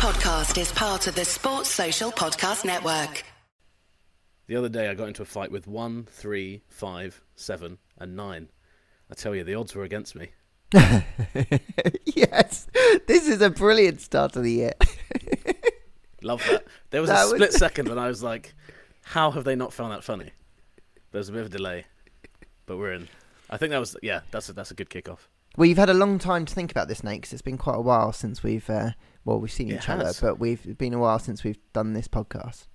podcast is part of the Sports Social Podcast Network. The other day, I got into a fight with one, three, five, seven, and nine. I tell you, the odds were against me. yes, this is a brilliant start to the year. Love that. There was That a was- split second when I was like, "How have they not found that funny?" There's a bit of a delay, but we're in. I think that was yeah. That's a, that's a good kickoff. well, you've had a long time to think about this, Nate, 'cause it's been quite a while since we've, uh, well, we've seen It each other, but we've it's been a while since we've done this podcast.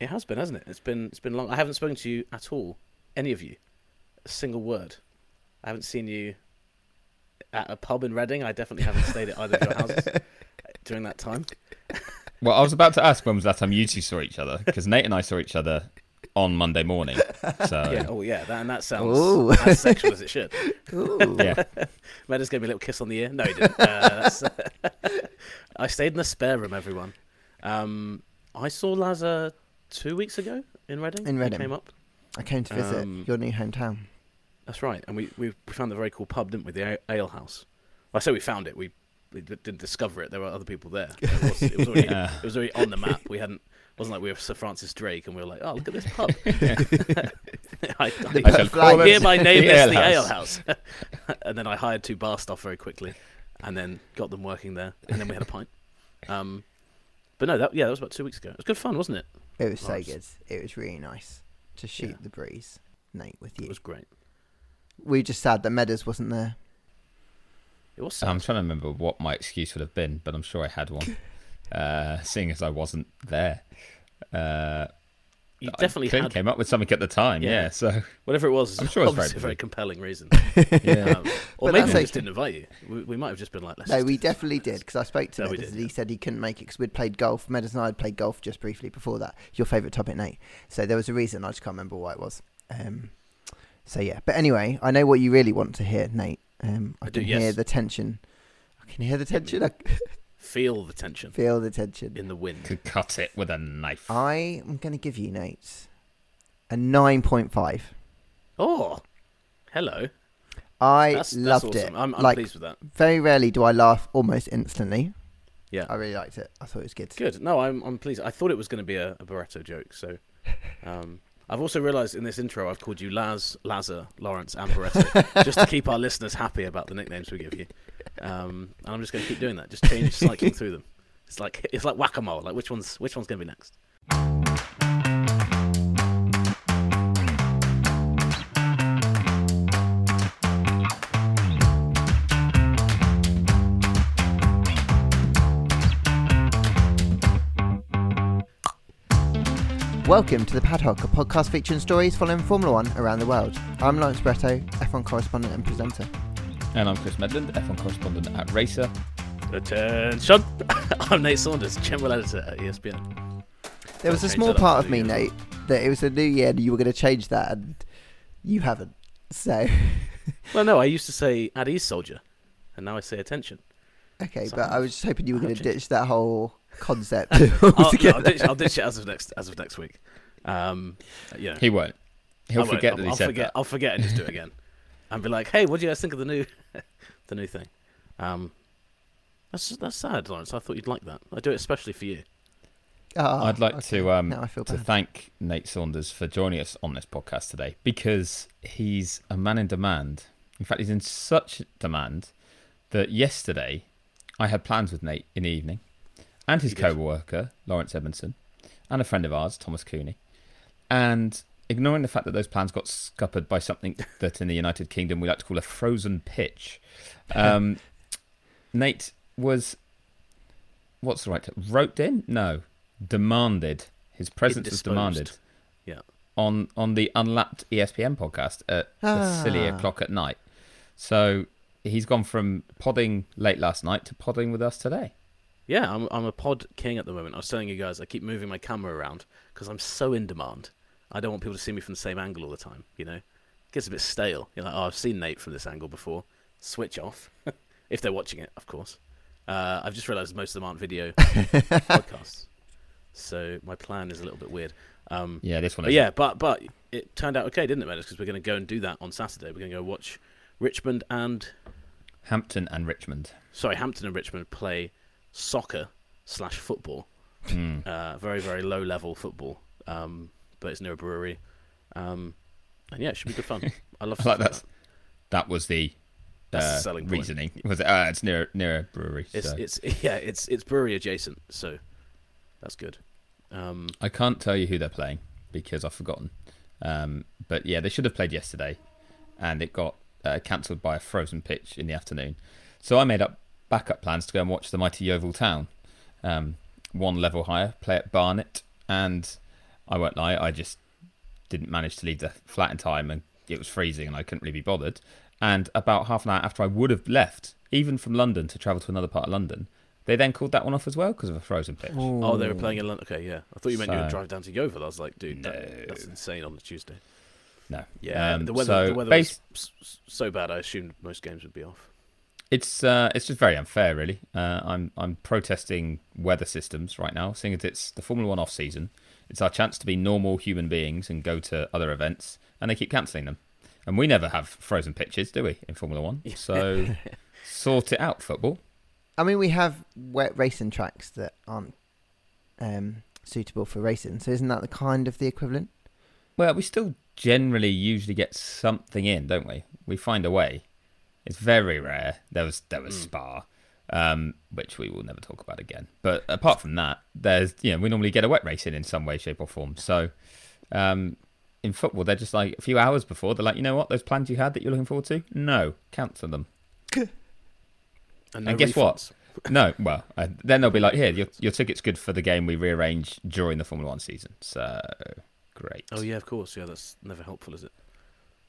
It has been, hasn't it? It's been it's been long. I haven't spoken to you at all, any of you, a single word. I haven't seen you at a pub in Reading. I definitely haven't stayed at either of your houses during that time. Well, I was about to ask when was the last time you two saw each other because Nate and I saw each other on Monday morning. So Yeah. Oh yeah. That and that sounds Ooh. as sexual as it should. Ooh. yeah. Meadows gave me a little kiss on the ear. No, he didn't. Uh, that's, I stayed in the spare room, everyone. Um, I saw Lazar two weeks ago in Reading. In He Reading. came up. I came to visit Um, your new hometown. That's right. And we, we, we found a very cool pub, didn't we? The A- Ale House. Well, I say we found it. We, we didn't discover it. There were other people there. It was, it was, already, Yeah. it was already on the map. We hadn't. It wasn't like we were Sir Francis Drake and we were like, oh, look at this pub. I, The I, I shall Flag- call it Here my name the is Ale the Ale House. House. and then I hired two bar staff very quickly, and then got them working there, and then we had a pint. Um, but no, that yeah, that was about two weeks ago. It was good fun, wasn't it? It was so good. It was really nice to shoot Yeah. the breeze, Nate, with you. It was great. We just sad that Meadows wasn't there. It was. I'm trying to remember what my excuse would have been, but I'm sure I had one. Uh, seeing as I wasn't there, uh, you definitely clearly had came up with something at the time. Yeah. Yeah, so whatever it was. I'm sure it's obviously very a very compelling reason. yeah. Um, or But maybe that's we just didn't invite you. We, we might have just been like, let's. No, just we definitely did because I spoke to No, we did, and he said he couldn't make it because we'd played golf. Meadows and I had played golf just briefly before that. Your favourite topic, Nate. So there was a reason. I just can't remember what it was. Um, so yeah, but anyway, I know what you really want to hear, Nate. Um, I, I do, can hear yes. the tension. I can hear the tension. I Feel the tension feel the tension. in the wind. Could cut it with a knife. I am going to give you, Nate, a nine point five. Oh, hello. I That's, that's loved awesome. it. I'm, I'm like pleased with that. very rarely do I laugh almost instantly. Yeah. I really liked it. I thought it was good. Good. No, I'm I'm pleased. I thought it was going to be a, a Barretto joke. So, um, I've also realised in this intro I've called you Laz, Lazar, Lawrence, and Barretto just to keep our listeners happy about the nicknames we give you. Um, and I'm just going to keep doing that. Just change cycling through them. It's like it's like whack a mole. Like which one's which one's going to be next? Welcome to the Paddock, a podcast featuring stories following Formula One around the world. I'm Lawrence Barretto, F1 correspondent and presenter. And I'm Chris Medland, F1 correspondent at Racer. Attention! I'm Nate Saunders, general editor at ESPN. There was a small part of me, you. Nate, that it was a new year and you were going to change that, and you haven't. So, Well, no, I used to say at ease soldier, and now I say attention. okay, So but I was just hoping you were going to ditch that whole concept I'll, no, I'll, ditch, I'll ditch it as of next as of next week. Um, you know, He won't. He'll I won't. forget I'll, that he I'll said forget. that. I'll forget and just do it again, and be like, "Hey, what do you guys think of the new, the new thing?" Um, that's that's sad, Lawrence. I thought you'd like that. I do it especially for you. Ah, I'd like okay. to um, Now I feel to thank Nate Saunders for joining us on this podcast today because he's a man in demand. In fact, he's in such demand that yesterday I had plans with Nate in the evening and his You co-worker Lawrence Edmondson and a friend of ours Thomas Cooney, and ignoring the fact that those plans got scuppered by something that in the United Kingdom we like to call a frozen pitch, um, Nate was what's the right term? Roped in? No, demanded. His presence was demanded Yeah. on on the Unlapped ESPN podcast at a silly Ah. o'clock at night. So he's gone from podding late last night to podding with us today. Yeah, I'm I'm a pod king at the moment. I was telling you guys, I keep moving my camera around because I'm so in demand. I don't want people to see me from the same angle all the time. You know, it gets a bit stale. You're like, oh, I've seen Nate from this angle before. Switch off, if they're watching it, of course. Uh, I've just realised most of them aren't video podcasts, so my plan is a little bit weird. Um, Yeah, this one. but is yeah, but but it turned out okay, didn't it, Meadows? Because we're going to go and do that on Saturday. We're going to go watch Richmond and Hampton and Richmond. sorry, Hampton and Richmond play soccer slash football. Mm. Uh, very very low level football, um, but it's near a brewery. Um, and yeah, it should be good fun. I love I like that. That was the the uh, selling point. reasoning. Was it? Uh, it's near near a brewery. It's so. it's yeah, it's it's brewery adjacent, so that's good. Um, I can't tell you who they're playing because I've forgotten. Um, but yeah, they should have played yesterday, and it got uh, cancelled by a frozen pitch in the afternoon. So I made up backup plans to go and watch the mighty Yeovil Town, um, one level higher, play at Barnet, and I won't lie, I just didn't manage to leave the flat in time, and it was freezing, and I couldn't really be bothered. And about half an hour after I would have left, even from London to travel to another part of London, they then called that one off as well because of a frozen pitch. oh, they were playing in London. Okay, yeah. I thought you meant you would drive down to Yeovil. I was like, dude, that, that's insane on a Tuesday. No, Yeah, Um, the weather, so the weather bas- was so bad. I assumed most games would be off. It's uh, it's just very unfair, really. Uh, I'm I'm protesting weather systems right now, seeing as it's the Formula One off season. It's our chance to be normal human beings and go to other events, and they keep cancelling them. And we never have frozen pitches, do we, in Formula One? So sort it out, football. I mean, we have wet racing tracks that aren't um, suitable for racing. So isn't that the kind of the equivalent? Well, we still generally usually get something in, don't we? We find a way. It's very rare. There was there was Spa, um, which we will never talk about again. But apart from that, there's you know we normally get a wet race in in some way, shape, or form. So um, in football, they're just like a few hours before they're like, you know what, those plans you had that you're looking forward to, no, cancel them. And, And guess what? No, well, uh, then they'll be like, here, your your ticket's good for the game we rearrange during the Formula One season. So great. Oh yeah, of course. Yeah, that's never helpful, is it?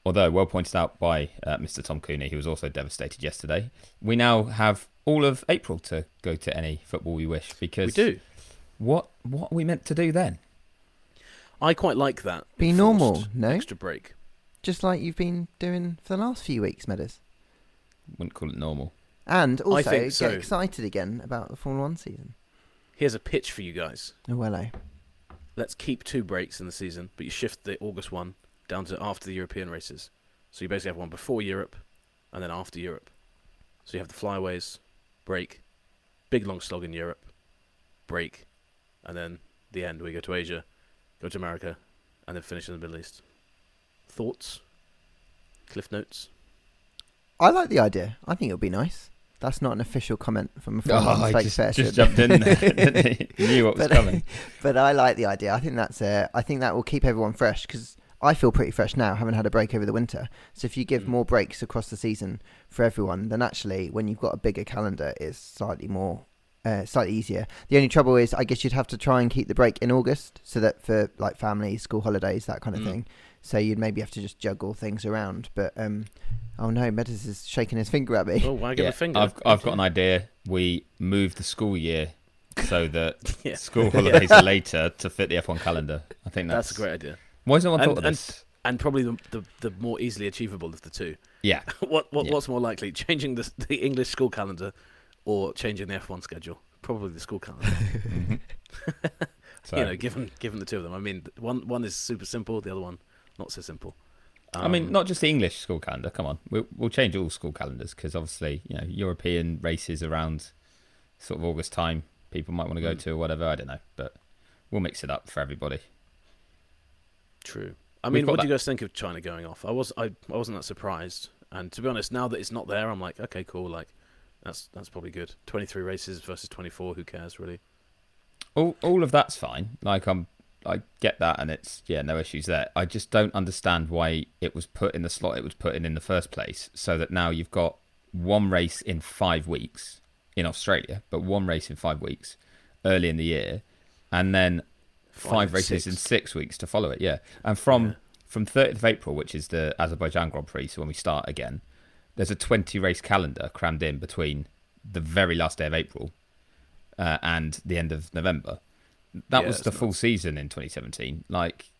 Although well pointed out by uh, Mr. Tom Cooney, who was also devastated yesterday, we now have all of April to go to any football we wish. Because We do. What what are we meant to do then? I quite like that. Be normal, no? Extra break. Just like you've been doing for the last few weeks, Meadows. Wouldn't call it normal. And also think so. get excited again about the Formula One season. Here's a pitch for you guys. Oh, well, eh. Let's keep two breaks in the season, but you shift the August one down to after the European races. So you basically have one before Europe and then after Europe. So you have the flyaways, break, big long slog in Europe, break, and then the end where you go to Asia, go to America, and then finish in the Middle East. Thoughts? Cliff notes? I like the idea. I think it'll be nice. That's not an official comment from a Formula One I just, Fair, just jumped in there. Knew what was but, coming. but I like the idea. I think that's uh, I think that will keep everyone fresh because I feel pretty fresh now, having had a break over the winter. So if you give Mm. more breaks across the season for everyone, then actually, when you've got a bigger calendar, it's slightly more. Uh, slightly easier. The only trouble is, I guess you'd have to try and keep the break in August, so that for like families, school holidays, that kind of Mm. thing. So you'd maybe have to just juggle things around. But um, oh no, Meadows is shaking his finger at me. Oh, wag of Yeah, a finger. I've I've got an idea. We move the school year so that Yeah. school holidays are later to fit the F1 calendar. I think that's, That's a great idea. Why has no one And- thought of and- this? And probably the, the, the more easily achievable of the two. Yeah, what what Yeah. what's more likely, changing the the English school calendar or changing the F1 schedule? Probably the school calendar. Mhm. So, you know, given given the two of them. I mean, one one is super simple, the other one not so simple. I mean, Um, not just the English school calendar. Come on, we'll, we'll change all school calendars because obviously, you know, European races around sort of August time, people might want to go Mm. to or whatever. I don't know, but we'll mix it up for everybody. True. I mean, what do you guys think of China going off? I was I, I wasn't that surprised, and to be honest, now that it's not there, I'm like, okay, cool. Like, that's that's probably good. Twenty three races versus twenty four. Who cares, really? All all of that's fine. Like I'm, I get that, and it's yeah, no issues there. I just don't understand why it was put in the slot it was put in in the first place, so that now you've got one race in five weeks in Australia, but one race in five weeks early in the year, and then five, races six. in six weeks to follow it. Yeah, and from Yeah. from 30th of April, which is the Azerbaijan Grand Prix, so when we start again, there's a 20 race calendar crammed in between the very last day of April uh, and the end of November. That Yeah, was the full nuts. season in 2017. Like,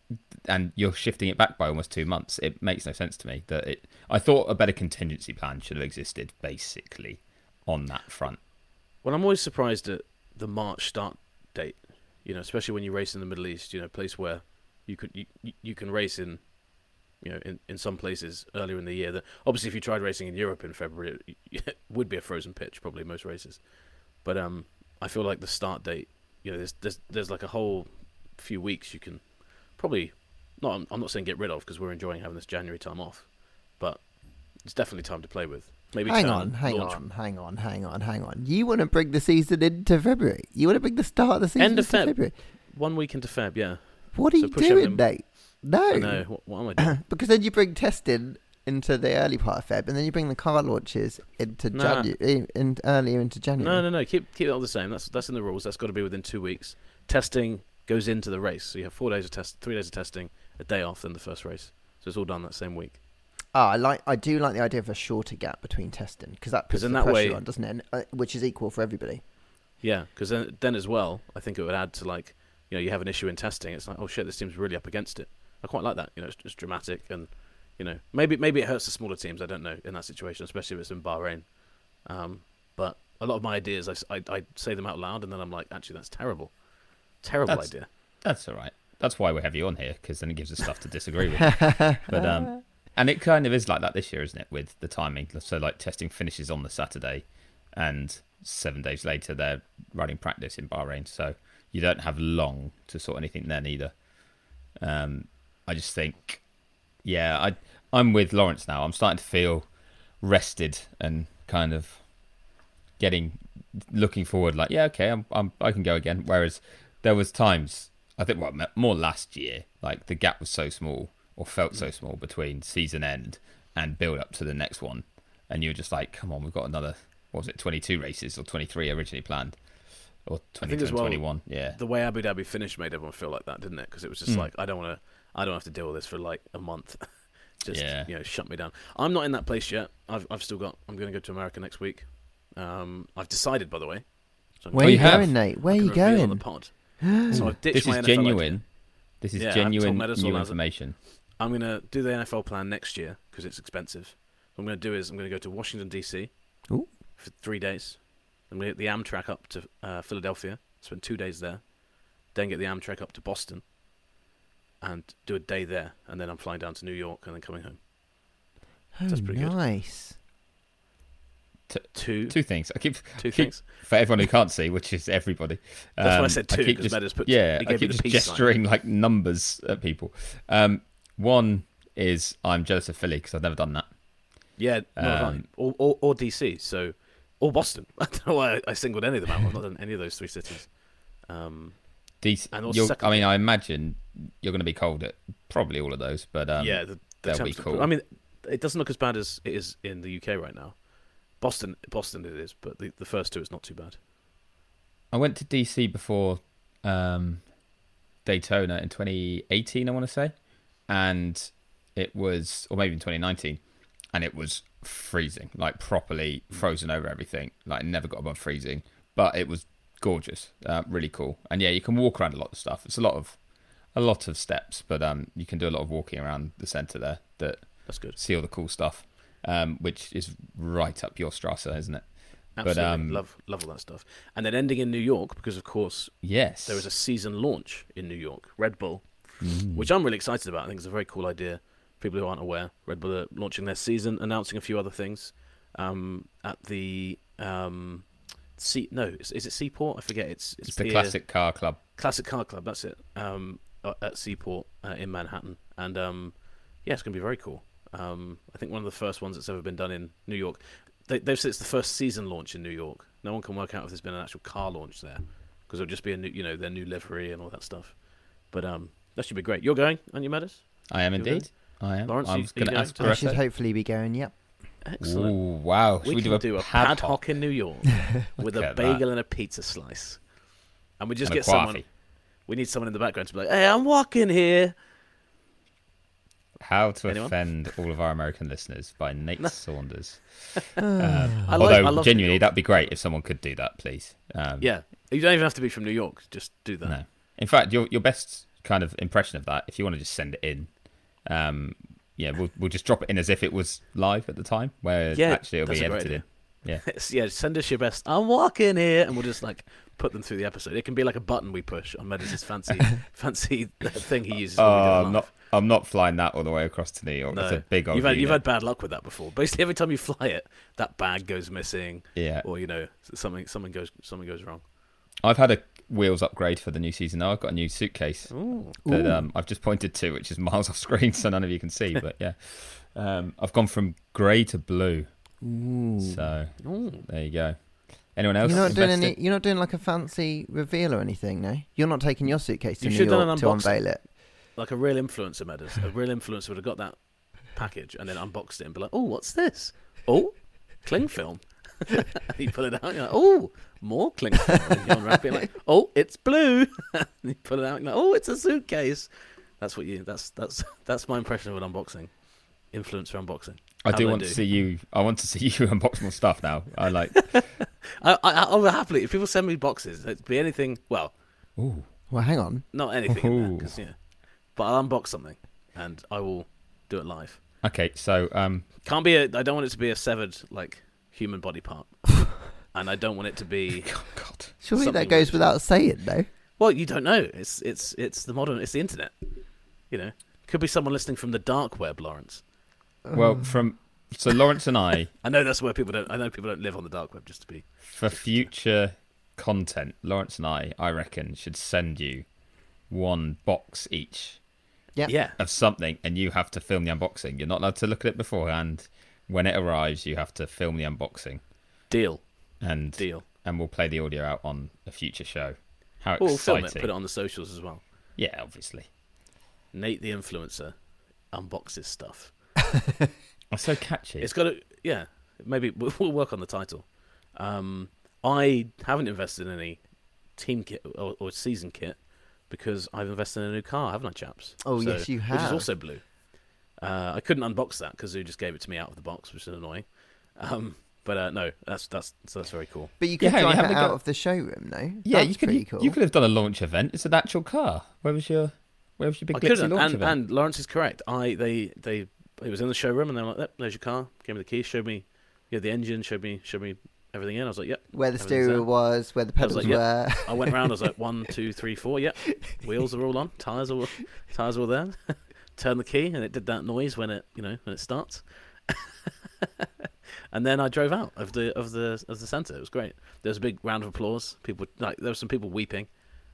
and you're shifting it back by almost two months. It makes no sense to me that it. I thought a better contingency plan should have existed, basically, on that front. Well, I'm always surprised at the March start date. You know, especially when you race in the Middle East. You know, a place where you could you, you- can race in, you know, in, in some places earlier in the year. That obviously, if you tried racing in Europe in February, it would be a frozen pitch, probably most races. But um, I feel like the start date, you know, there's there's there's like a whole few weeks you can probably not. I'm not saying get rid of because we're enjoying having this January time off, but it's definitely time to play with. Maybe hang on, hang launch- on, hang on, hang on, hang on. You want to bring the season into February? You want to bring the start of the season End of into Feb. February? One week into Feb, yeah. What are So you doing, everything- Nate? No, I. What, what am I doing? because then you bring testing into the early part of Feb, and then you bring the car launches into Nah. January, in, earlier into January. No, no, no. Keep keep it all the same. That's that's in the rules. That's got to be within two weeks. Testing goes into the race, so you have four days of test, three days of testing, a day off, then the first race. So it's all done that same week. Ah, I like. I do like the idea of a shorter gap between testing because that 'Cause puts in the that pressure way- on, doesn't it? And, uh, which is equal for everybody. Yeah, because then then as well, I think it would add to like you know you have an issue in testing. It's like oh shit, this team's really up against it. I quite like that. You know, it's, it's dramatic and you know maybe maybe it hurts the smaller teams. I don't know in that situation, especially if it's in Bahrain. Um, but a lot of my ideas, I, s- I- I say them out loud, and then I'm like, actually, that's terrible, terrible That's- idea. That's all right. That's why we have you on here because then it gives us stuff to disagree with. but um, and it kind of is like that this year, isn't it? With the timing, so like testing finishes on the Saturday, and seven days later they're running practice in Bahrain. So you don't have long to sort anything then either. Um, I just think, yeah, I I'm with Lawrence now. I'm starting to feel rested and kind of getting looking forward. Like, yeah, okay, I'm, I'm I can go again. Whereas there was times I think well more last year, like the gap was so small or felt so small between season end and build up to the next one, and you were just like, come on, we've got another. What was it 22 races or 23 originally planned, or I 22 think as and well, 21? Yeah, the way Abu Dhabi finished made everyone feel like that, didn't it? Because it was just Mm. like I don't want to, I don't have to deal with this for like a month. just Yeah. you know, shut me down. I'm not in that place yet. I've I've still got. I'm going to go to America next week. Um, I've decided, by the way. So Where Oh, are you you have? going, Nate? Where are you reveal on the pod. so I've ditched this my is NFL idea. genuine. This is Yeah, I haven't told genuine new all as information. I'm going to do the NFL plan next year because it's expensive. What I'm going to do is I'm going to go to Washington DC Ooh. for three days. I'm going to get the Amtrak up to uh, Philadelphia, spend two days there, then get the Amtrak up to Boston, and do a day there, and then I'm flying down to New York and then coming home. Oh, That's pretty good. nice. Two, Two things. I keep two keep- things. for everyone who can't see, which is everybody. That's why I um, said two, keep 'cause just- Meadows put- yeah, I keep just peace sign. gesturing like numbers at people. Um, one is I'm jealous of Philly because I've never done that. Yeah. Um, or, or or DC, so or Boston. I don't know why I, singled any of them out. I've not done any of those three cities. Um, DC, And also I mean, I imagine you're going to be cold at probably all of those, but um, yeah, the, the they'll be cool. I mean, it doesn't look as bad as it is in the UK right now. Boston, Boston, it is, but the, the first two is not too bad. I went to DC before um, Daytona in 2018, I want to say, and it was, or maybe in 2019, and it was freezing, like properly frozen over everything. Like never got above freezing, but it was gorgeous, uh, really cool. And yeah, you can walk around a lot of stuff. It's a lot of a lot of steps, but um, you can do a lot of walking around the center there that That's good. see all the cool stuff, um, which is right up your Strasse, isn't it? But, Absolutely um, love love all that stuff. And then ending in New York because, of course, Yes, there is a season launch in New York, Red Bull, Mm. which I'm really excited about. I think it's a very cool idea. People who aren't aware, Red Bull are launching their season, announcing a few other things um, at the um, sea. No, is, is it Seaport? I forget. It's it's, It's the Pier- classic car club. Classic Car Club. That's it. Um, uh, at Seaport uh, in Manhattan, and um, yeah, it's going to be very cool. Um, I think one of the first ones that's ever been done in New York. They, they've said it's the first season launch in New York. No one can work out if there's been an actual car launch there because it'll just be a new, you know, their new livery and all that stuff. But um, that should be great. You're going, aren't you, Meadows? I am You're going? indeed. I am. Lawrence, I you- was are you going to ask to- I should hopefully be going. Yep. Excellent. Ooh, wow. Should we, we, can do a do a pad, pad hoc? hoc in New York with a bagel that. and a pizza slice, and we just And get someone. We need someone in the background to be like, "Hey, I'm walking here." How to Anyone? offend all of our American listeners by Nate No. Saunders. I Um, like- although, I love genuinely, that'd be great if someone could do that, please. Um, Yeah, you don't even have to be from New York. Just do that. No. In fact, your your best kind of impression of that, if you want to just send it in, um, yeah, we'll we'll just drop it in as if it was live at the time, where Yeah, actually it'll be edited in. Yeah. Yeah, send us your best. I'm walking here, and we'll just like put them through the episode. It can be like a button we push on Meadows' fancy fancy thing he uses. Oh, I'm not. I'm not flying that all the way across to New York. That's a big old you've had, you've had bad luck with that before. Basically, every time you fly it, that bag goes missing, Yeah. or you know something something goes something goes wrong. I've had a wheels upgrade for the new season. Now I've got a new suitcase Ooh. that um, I've just pointed to, which is miles off screen, so none of you can see. But yeah, um, I've gone from grey to blue. So Ooh. there you go. Anyone else? You're not doing invested? any. You're not doing like a fancy reveal or anything, no. You're not taking your suitcase to You New should've done York an to unveil it. Like a real influencer, Meadows. A real influencer would have got that package and then unboxed it and be like, "Oh, what's this? Oh, cling film." you pull it out, you're like, "Oh, more cling film." You unwrap it, like, "Oh, it's blue." and you pull it out, you're like, "Oh, it's a suitcase." That's what you. That's that's that's my impression of an unboxing. Influencer unboxing. I How do did I want do? to see you. I want to see you unbox more stuff now. I like. I, I, I'll happily if people send me boxes. It'd be anything. Well, Ooh. Well, hang on. not anything. in there, yeah. But I'll unbox something and I will do it live. Okay, so um, Can't be a. I don't want it to be a severed like human body part, and I don't want it to be. oh God. Surely that goes like- without saying, though. Well, you don't know. It's it's it's the modern. It's the internet. You know, could be someone listening from the dark web, Lawrence. Well, from so Lawrence and I, I know that's where people don't. I know people don't live on the dark web. Just to be. for future content, Lawrence and I, I reckon, should send you one box each Yeah. Yeah. of something, and you have to film the unboxing. You're not allowed to look at it beforehand. When it arrives, you have to film the unboxing, Deal. and Deal. and we'll play the audio out on a future show. How Or we'll film exciting! it. Put it on the socials as well. Yeah, obviously. Nate the influencer unboxes stuff. It's so catchy. It's got to. Yeah. Maybe we'll we'll work on the title. Um, I haven't invested in any team kit or, or season kit because I've invested in a new car, haven't I, chaps? Oh, yes, you have. Which is also blue. Uh, I couldn't unbox that because Zoo just gave it to me out of the box, which is annoying. Um, but uh, no, that's that's so that's very cool. But you Yeah, could you drive haven't it out got- of the showroom, no? yeah, That's you could pretty cool. you could have done a launch event. It's an actual car. Where was your where was your big I could glitzy launch and, event? and Lawrence is correct. I they they it was in the showroom and they were like, "There's your car." Gave me the keys, showed me, yeah, the engine, showed me, showed me everything in. I was like, "Yep." where the everything's stereo was, where the I was pedals like, were. I went around. I was like, one, two, three, four. Yep, wheels are all on. Tires are tires are all there. Turn the key, and it did that noise when it you know when it starts. and then I drove out of the of the of the centre. It was great. There was a big round of applause. People like there were some people weeping.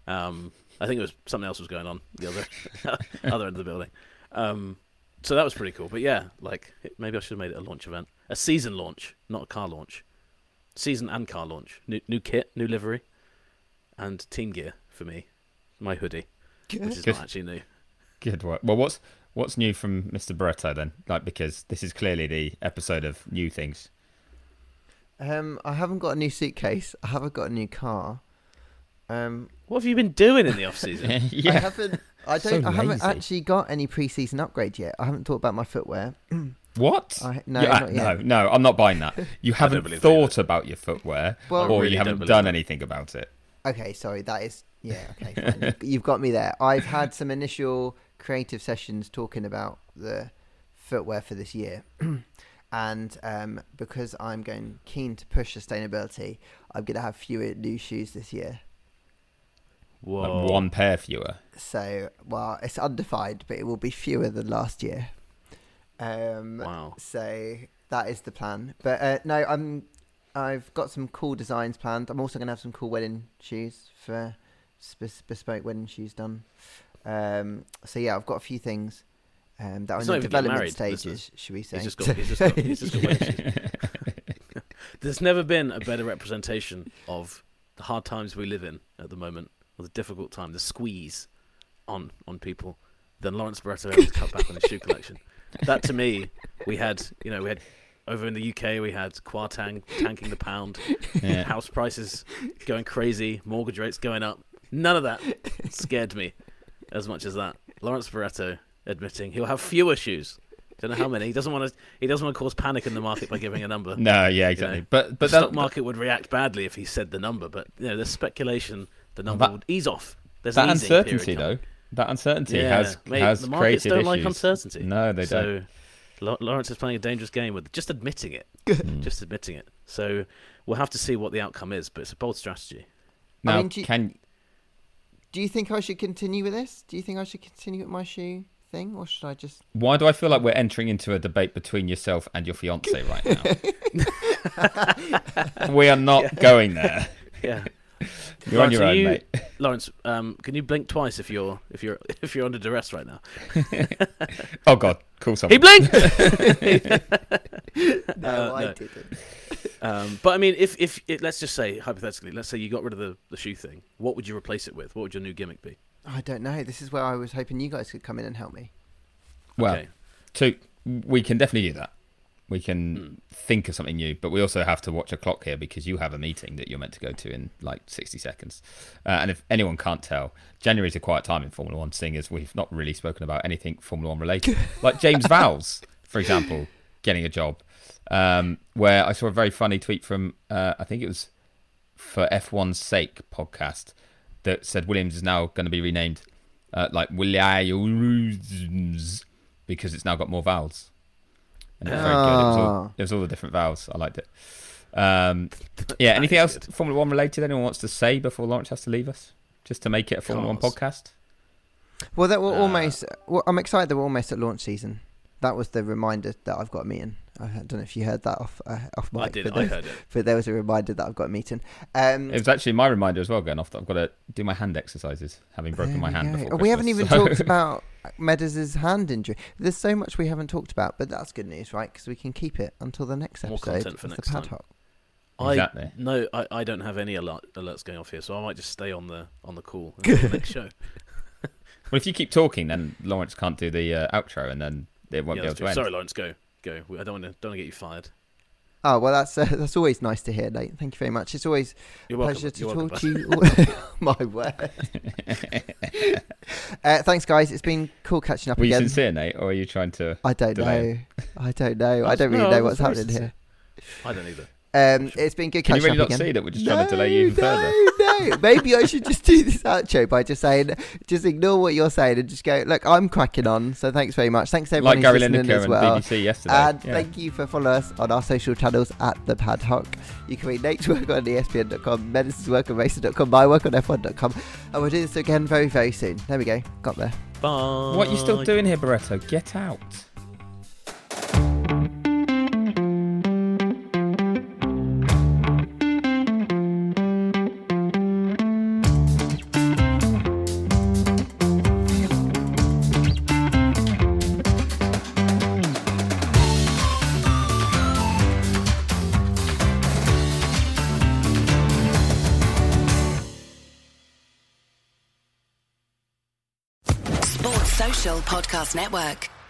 Um, I think it was something else was going on the other other end of the building. Um, so that was pretty cool. But yeah, like maybe I should have made it a launch event, a season launch, not a car launch. Season and car launch. New new kit, new livery, and team gear for me. My hoodie, which is Good. not actually new. Good work. Well, what's what's new from Mr. Barretto then? Like because this is clearly the episode of new things. Um, I haven't got a new suitcase. I haven't got a new car. Um, What have you been doing in the off season? yeah. I haven't. I don't. I haven't actually got any pre-season upgrade yet. I haven't thought about my footwear. What? I, no, Yeah, not no, yet. no, I'm not buying that. You haven't believe thought about your footwear, Well- or really you haven't done that. anything about it. Okay, sorry. That is yeah. Okay, fine. You've- You've got me there. I've had some initial creative sessions talking about the footwear for this year, and um, because I'm going keen to push sustainability, I'm going to have fewer new shoes this year. Whoa. Like one pair fewer. So, well, it's undefined, but it will be fewer than last year. Um, Wow. So that is the plan. But uh, no, I'm. I've got some cool designs planned. I'm also going to have some cool wedding shoes for sp- bespoke wedding shoes done. Um, so yeah, I've got a few things um, that are He's in the development married, stages. listeners. Should we say? He's just got. He's just got. He's just got. There's never been a better representation of the hard times we live in at the moment, or the difficult time, the squeeze on on people, than Lawrence Barretto having to cut back on his shoe collection. That to me, we had, you know, we had over in the UK, we had Kwarteng tanking the pound, Yeah. house prices going crazy, mortgage rates going up. None of that scared me as much as that. Lawrence Barretto admitting he'll have fewer shoes. Don't know how many. He doesn't want to. He doesn't want to cause panic in the market by giving a number. No, yeah, exactly. know, But the but stock that, market would react badly if he said the number. But you know, there's speculation. The number that- would ease off. There's that an uncertainty though, that uncertainty Yeah, has mate, has the markets created don't issues. like uncertainty. No, they so, don't. Law- Lawrence is playing a dangerous game with just admitting it. Mm. just admitting it. So we'll have to see what the outcome is. But it's a bold strategy. Now, mean, you- can Do you think I should continue with this? Do you think I should continue with my shoe thing, or should I just? why do I feel like we're entering into a debate between yourself and your fiance right now? we are not going there. Yeah. You're on your own, you- mate. Lawrence, um, can you blink twice if you're if you're if you're under duress right now? Oh God, call He blinked. No, Uh, I no. didn't. Um, but I mean, if if it, let's just say hypothetically, let's say you got rid of the, the shoe thing, what would you replace it with? What would your new gimmick be? I don't know. This is where I was hoping you guys could come in and help me. Well, okay. two, we can definitely do that. We can Hmm. think of something new, but we also have to watch a clock here because you have a meeting that you're meant to go to in like 60 seconds. Uh, and if anyone can't tell, January is a quiet time in Formula One, seeing as we've not really spoken about anything Formula One related. like James Vowles, for example, getting a job. Um, where I saw a very funny tweet from, uh, I think it was for F1's Sake podcast, that said Williams is now going to be renamed uh, like Williams because it's now got more vowels. And it was very good. It was, Ah. all, it was all the different vowels. I liked it. Um, yeah. Anything else good. Formula One related? Anyone wants to say before Lawrence has to leave us, just to make it a Formula One podcast? Well, that we're Uh, almost. Well, I'm excited that we're almost at launch season. That was the reminder that I've got a meeting. I don't know if you heard that off uh, off mic. I did. But, I there, heard it. but there was a reminder that I've got a meeting. Um, It was actually my reminder as well. Going off that I've got to do my hand exercises, having broken my hand before. Oh, we haven't even Christmas, talked about Meadows' hand injury. There's so much we haven't talked about, but that's good news, right? Because we can keep it until the next More episode content for next the time. Paddock. Exactly. I, no, I, I don't have any alert, alerts going off here, so I might just stay on the on the call until the next show. Well, if you keep talking, then Lawrence can't do the uh, outro, and then it won't Yeah, be able that's to end. Sorry, Lawrence, go go. I don't want to don't want to get you fired. Oh well, that's uh, that's always nice to hear, Nate. Thank you very much. It's always You're a welcome. pleasure to You're talk bud. to you. My word. uh, thanks, guys. It's been cool catching up Were you again. sincere, Nate, or are you trying to? I don't delay know. I don't know. I don't really no, know what's happening sincere. here. I don't either. Um, Sure. it's been good Can you catching really up not again. see that we're just trying to delay you even no, further? No, maybe I should just do this outro by just saying, just ignore what you're saying and just go. Look, I'm cracking on. So thanks very much. Thanks everyone Like Gary who's listening Lineker as and well. BBC yesterday. And yeah. thank you for following us on our social channels at the Padhock. You can read Nate's work on ESPN.com, Medland's work on Racing.com, my work on F1.com, and we'll do this again very, very soon. There we go. Got there. Bye. What are you still doing here, Barretto? Get out. Podcast Network.